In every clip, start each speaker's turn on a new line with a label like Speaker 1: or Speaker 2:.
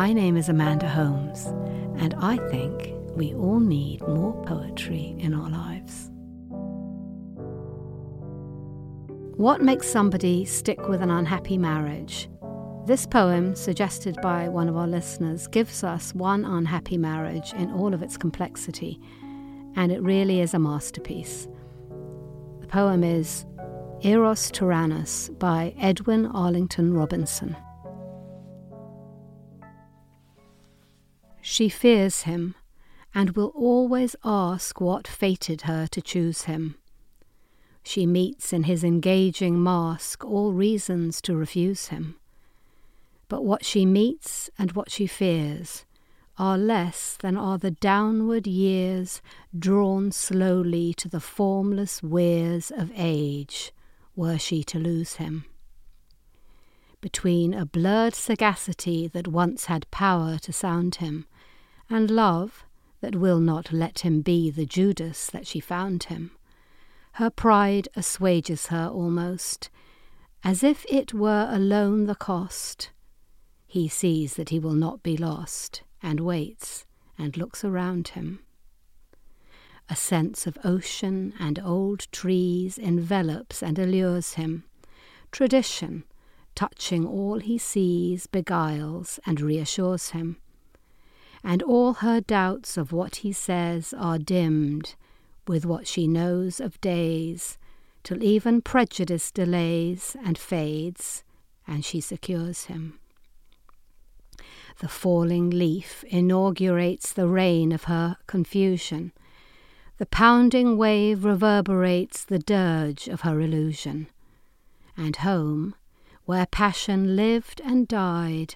Speaker 1: My name is Amanda Holmes, and I think we all need more poetry in our lives. What makes somebody stick with an unhappy marriage? This poem, suggested by one of our listeners, gives us one unhappy marriage in all of its complexity, and it really is a masterpiece. The poem is Eros Turannos by Edwin Arlington Robinson. She fears him and will always ask what fated her to choose him. She meets in his engaging mask all reasons to refuse him. But what she meets and what she fears are less than are the downward years drawn slowly to the formless weirs of age, were she to lose him. Between a blurred sagacity that once had power to sound him, and love that will not let him be the Judas that she found him, her pride assuages her almost, as if it were alone the cost. He sees that he will not be lost, and waits, and looks around him. A sense of ocean and old trees envelops and allures him. Tradition, touching all he sees, beguiles and reassures him. And all her doubts of what he says are dimmed with what she knows of days, till even prejudice delays and fades, and she secures him. The falling leaf inaugurates the reign of her confusion. The pounding wave reverberates the dirge of her illusion. And home, where passion lived and died,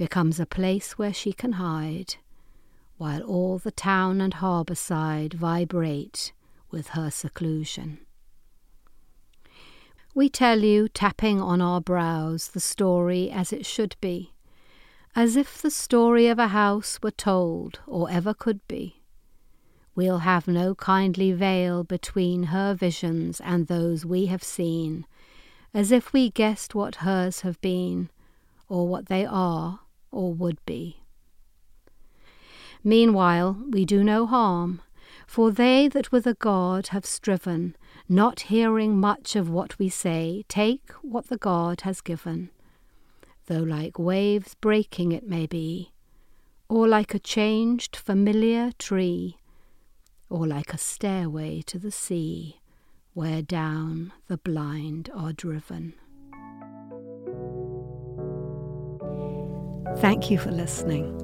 Speaker 1: becomes a place where she can hide while all the town and harbour side vibrate with her seclusion. We tell you, tapping on our brows, the story as it should be, as if the story of a house were told or ever could be. We'll have no kindly veil between her visions and those we have seen, as if we guessed what hers have been, or what they are or would be. Meanwhile, we do no harm, for they that with a God have striven, not hearing much of what we say, take what the God has given. Though like waves breaking it may be, or like a changed familiar tree, or like a stairway to the sea, where down the blind are driven. Thank you for listening.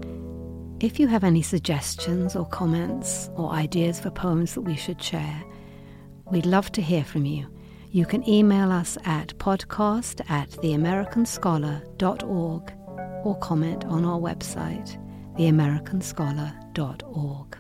Speaker 1: If you have any suggestions or comments or ideas for poems that we should share, we'd love to hear from you. You can email us at podcast at theamericanscholar.org or comment on our website, theamericanscholar.org.